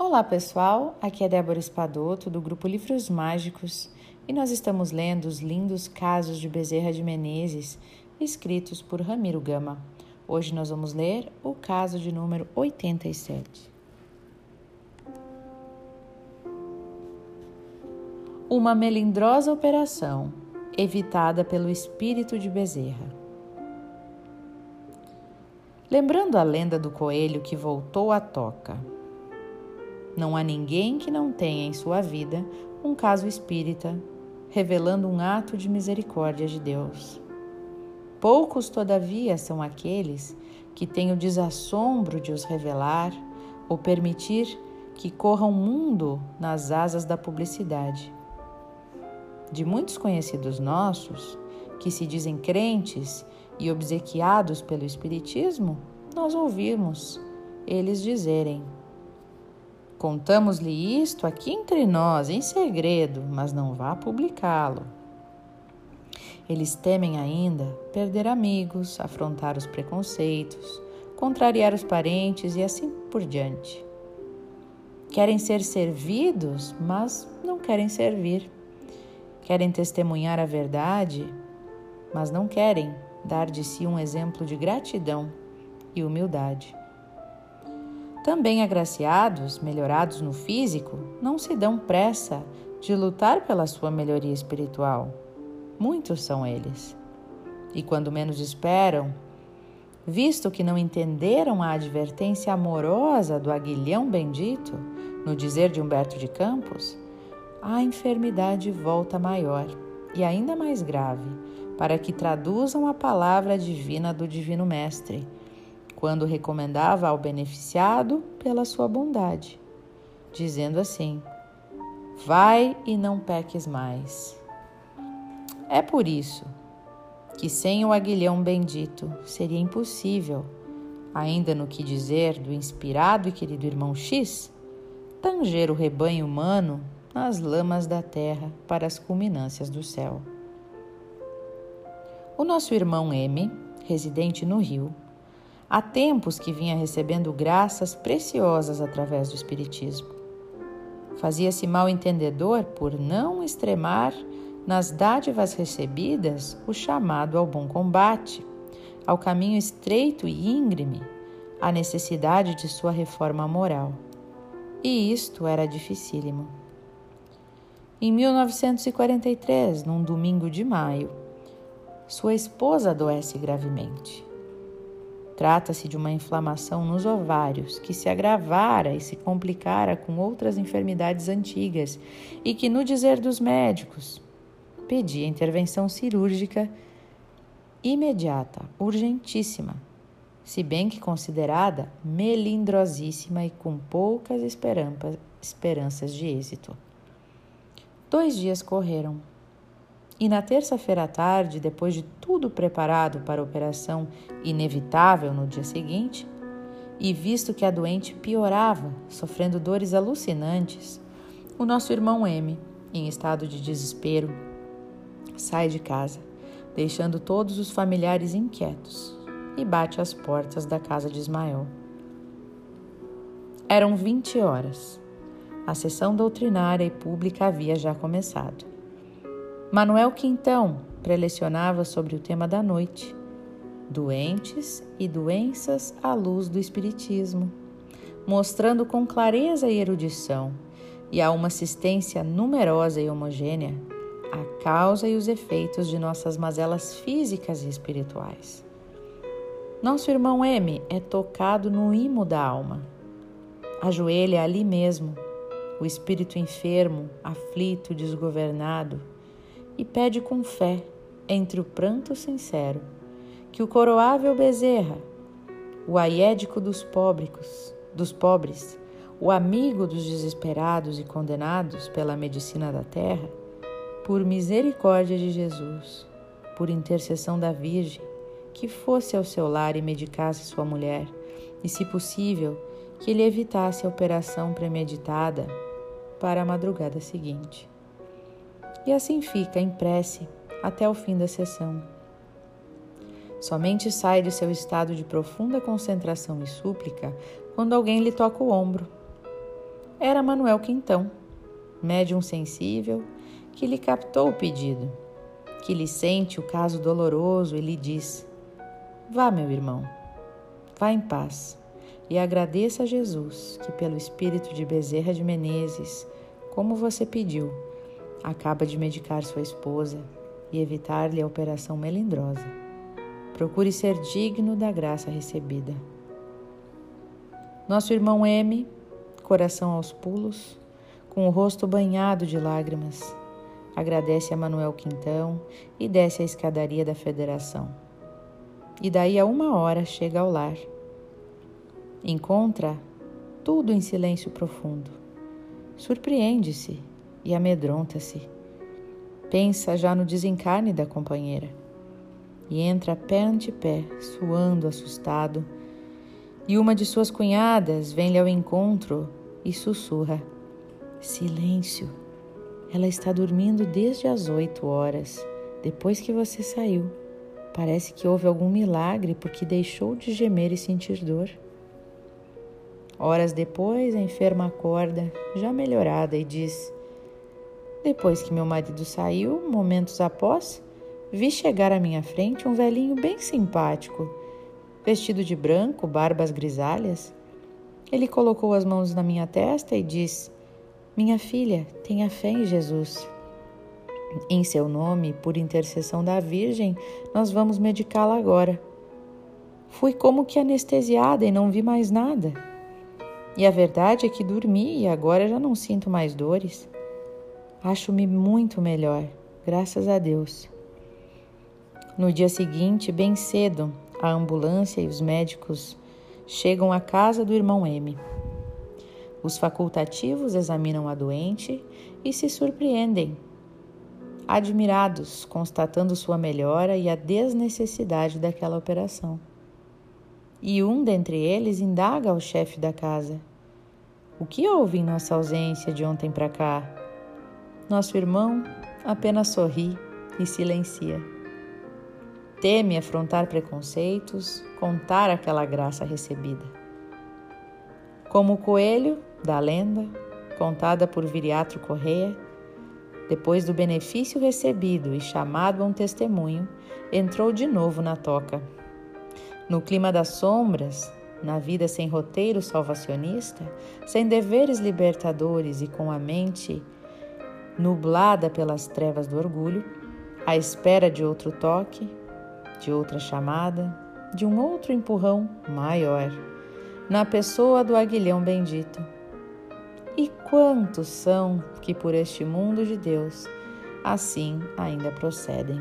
Olá pessoal, aqui é Débora Espadoto do grupo Livros Mágicos e nós estamos lendo os lindos casos de Bezerra de Menezes escritos por Ramiro Gama. Hoje nós vamos ler o caso de número 87. Uma melindrosa operação evitada pelo espírito de Bezerra. Lembrando a lenda do coelho que voltou à toca. Não há ninguém que não tenha em sua vida um caso espírita, revelando um ato de misericórdia de Deus. Poucos, todavia, são aqueles que têm o desassombro de os revelar ou permitir que corra o mundo nas asas da publicidade. De muitos conhecidos nossos, que se dizem crentes e obsequiados pelo Espiritismo, nós ouvimos eles dizerem: Contamos-lhe isto aqui entre nós, em segredo, mas não vá publicá-lo. Eles temem ainda perder amigos, afrontar os preconceitos, contrariar os parentes e assim por diante. Querem ser servidos, mas não querem servir. Querem testemunhar a verdade, mas não querem dar de si um exemplo de gratidão e humildade. Também agraciados, melhorados no físico, não se dão pressa de lutar pela sua melhoria espiritual Muitos são eles. E quando menos esperam, visto que não entenderam a advertência amorosa do aguilhão bendito, no dizer de Humberto de Campos, a enfermidade volta maior e ainda mais grave, para que traduzam a palavra divina do Divino Mestre, quando recomendava ao beneficiado pela sua bondade, dizendo assim: Vai e não peques mais. É por isso que sem o aguilhão bendito seria impossível, ainda no que dizer do inspirado e querido irmão X, tanger o rebanho humano nas lamas da terra para as culminâncias do céu. O nosso irmão M, residente no Rio, há tempos que vinha recebendo graças preciosas através do Espiritismo. Fazia-se mal entendedor por não extremar nas dádivas recebidas o chamado ao bom combate, ao caminho estreito e íngreme, à necessidade de sua reforma moral. E isto era dificílimo. Em 1943, num domingo de maio, sua esposa adoece gravemente. Trata-se de uma inflamação nos ovários que se agravara e se complicara com outras enfermidades antigas e que, no dizer dos médicos, pedia intervenção cirúrgica imediata, urgentíssima, se bem que considerada melindrosíssima e com poucas esperanças de êxito. Dois dias correram. E na terça-feira à tarde, depois de tudo preparado para a operação inevitável no dia seguinte, e visto que a doente piorava, sofrendo dores alucinantes, o nosso irmão M, em estado de desespero, sai de casa, deixando todos os familiares inquietos, e bate às portas da casa de Ismael. Eram 20 horas. A sessão doutrinária e pública havia já começado. Manuel Quintão prelecionava sobre o tema da noite: doentes e doenças à luz do Espiritismo, mostrando com clareza e erudição e a uma assistência numerosa e homogênea a causa e os efeitos de nossas mazelas físicas e espirituais. Nosso irmão M é tocado no imo da alma. Ajoelha ali mesmo, o espírito enfermo, aflito, desgovernado, e pede com fé, entre o pranto sincero, que o coroável Bezerra, o aiédico dos pobres, dos pobres, o amigo dos desesperados e condenados pela medicina da terra, por misericórdia de Jesus, por intercessão da Virgem, que fosse ao seu lar e medicasse sua mulher, e, se possível, que ele evitasse a operação premeditada para a madrugada seguinte. E assim fica em prece até o fim da sessão. Somente sai de seu estado de profunda concentração e súplica quando alguém lhe toca o ombro. era Manuel Quintão, médium sensível, que lhe captou o pedido, que lhe sente o caso doloroso e lhe diz: Vá, meu irmão, vá em paz e agradeça a Jesus que, pelo espírito de Bezerra de Menezes, como você pediu, acaba de medicar sua esposa e evitar-lhe a operação melindrosa. Procure ser digno da graça recebida. Nosso irmão M, coração aos pulos, com o rosto banhado de lágrimas, agradece a Manuel Quintão e desce a escadaria da federação. E daí a uma hora chega ao lar. Encontra tudo em silêncio profundo. Surpreende-se e amedronta-se. Pensa já no desencarne da companheira e entra pé ante pé, suando assustado. E uma de suas cunhadas vem-lhe ao encontro e sussurra: Silêncio, ela está dormindo desde as oito horas, depois que você saiu. Parece que houve algum milagre porque deixou de gemer e sentir dor. Horas depois, a enferma acorda, já melhorada, e diz: Depois que meu marido saiu, momentos após, vi chegar à minha frente um velhinho bem simpático, vestido de branco, barbas grisalhas. Ele colocou as mãos na minha testa e disse: Minha filha, tenha fé em Jesus. Em seu nome, por intercessão da Virgem, nós vamos medicá-la agora. Fui como que anestesiada e não vi mais nada. E a verdade é que dormi e agora já não sinto mais dores. Acho-me muito melhor, graças a Deus. No dia seguinte, bem cedo, a ambulância e os médicos chegam à casa do irmão M. Os facultativos examinam a doente e se surpreendem, admirados, constatando sua melhora e a desnecessidade daquela operação. E um dentre eles indaga ao chefe da casa: O que houve em nossa ausência de ontem para cá? Nosso irmão apenas sorri e silencia. Teme afrontar preconceitos, contar aquela graça recebida. Como o coelho da lenda, contada por Viriatro Correia, depois do benefício recebido e chamado a um testemunho, entrou de novo na toca no clima das sombras, na vida sem roteiro salvacionista, sem deveres libertadores e com a mente nublada pelas trevas do orgulho, à espera de outro toque, de outra chamada, de um outro empurrão maior, na pessoa do aguilhão bendito. E quantos são que por este mundo de Deus assim ainda procedem?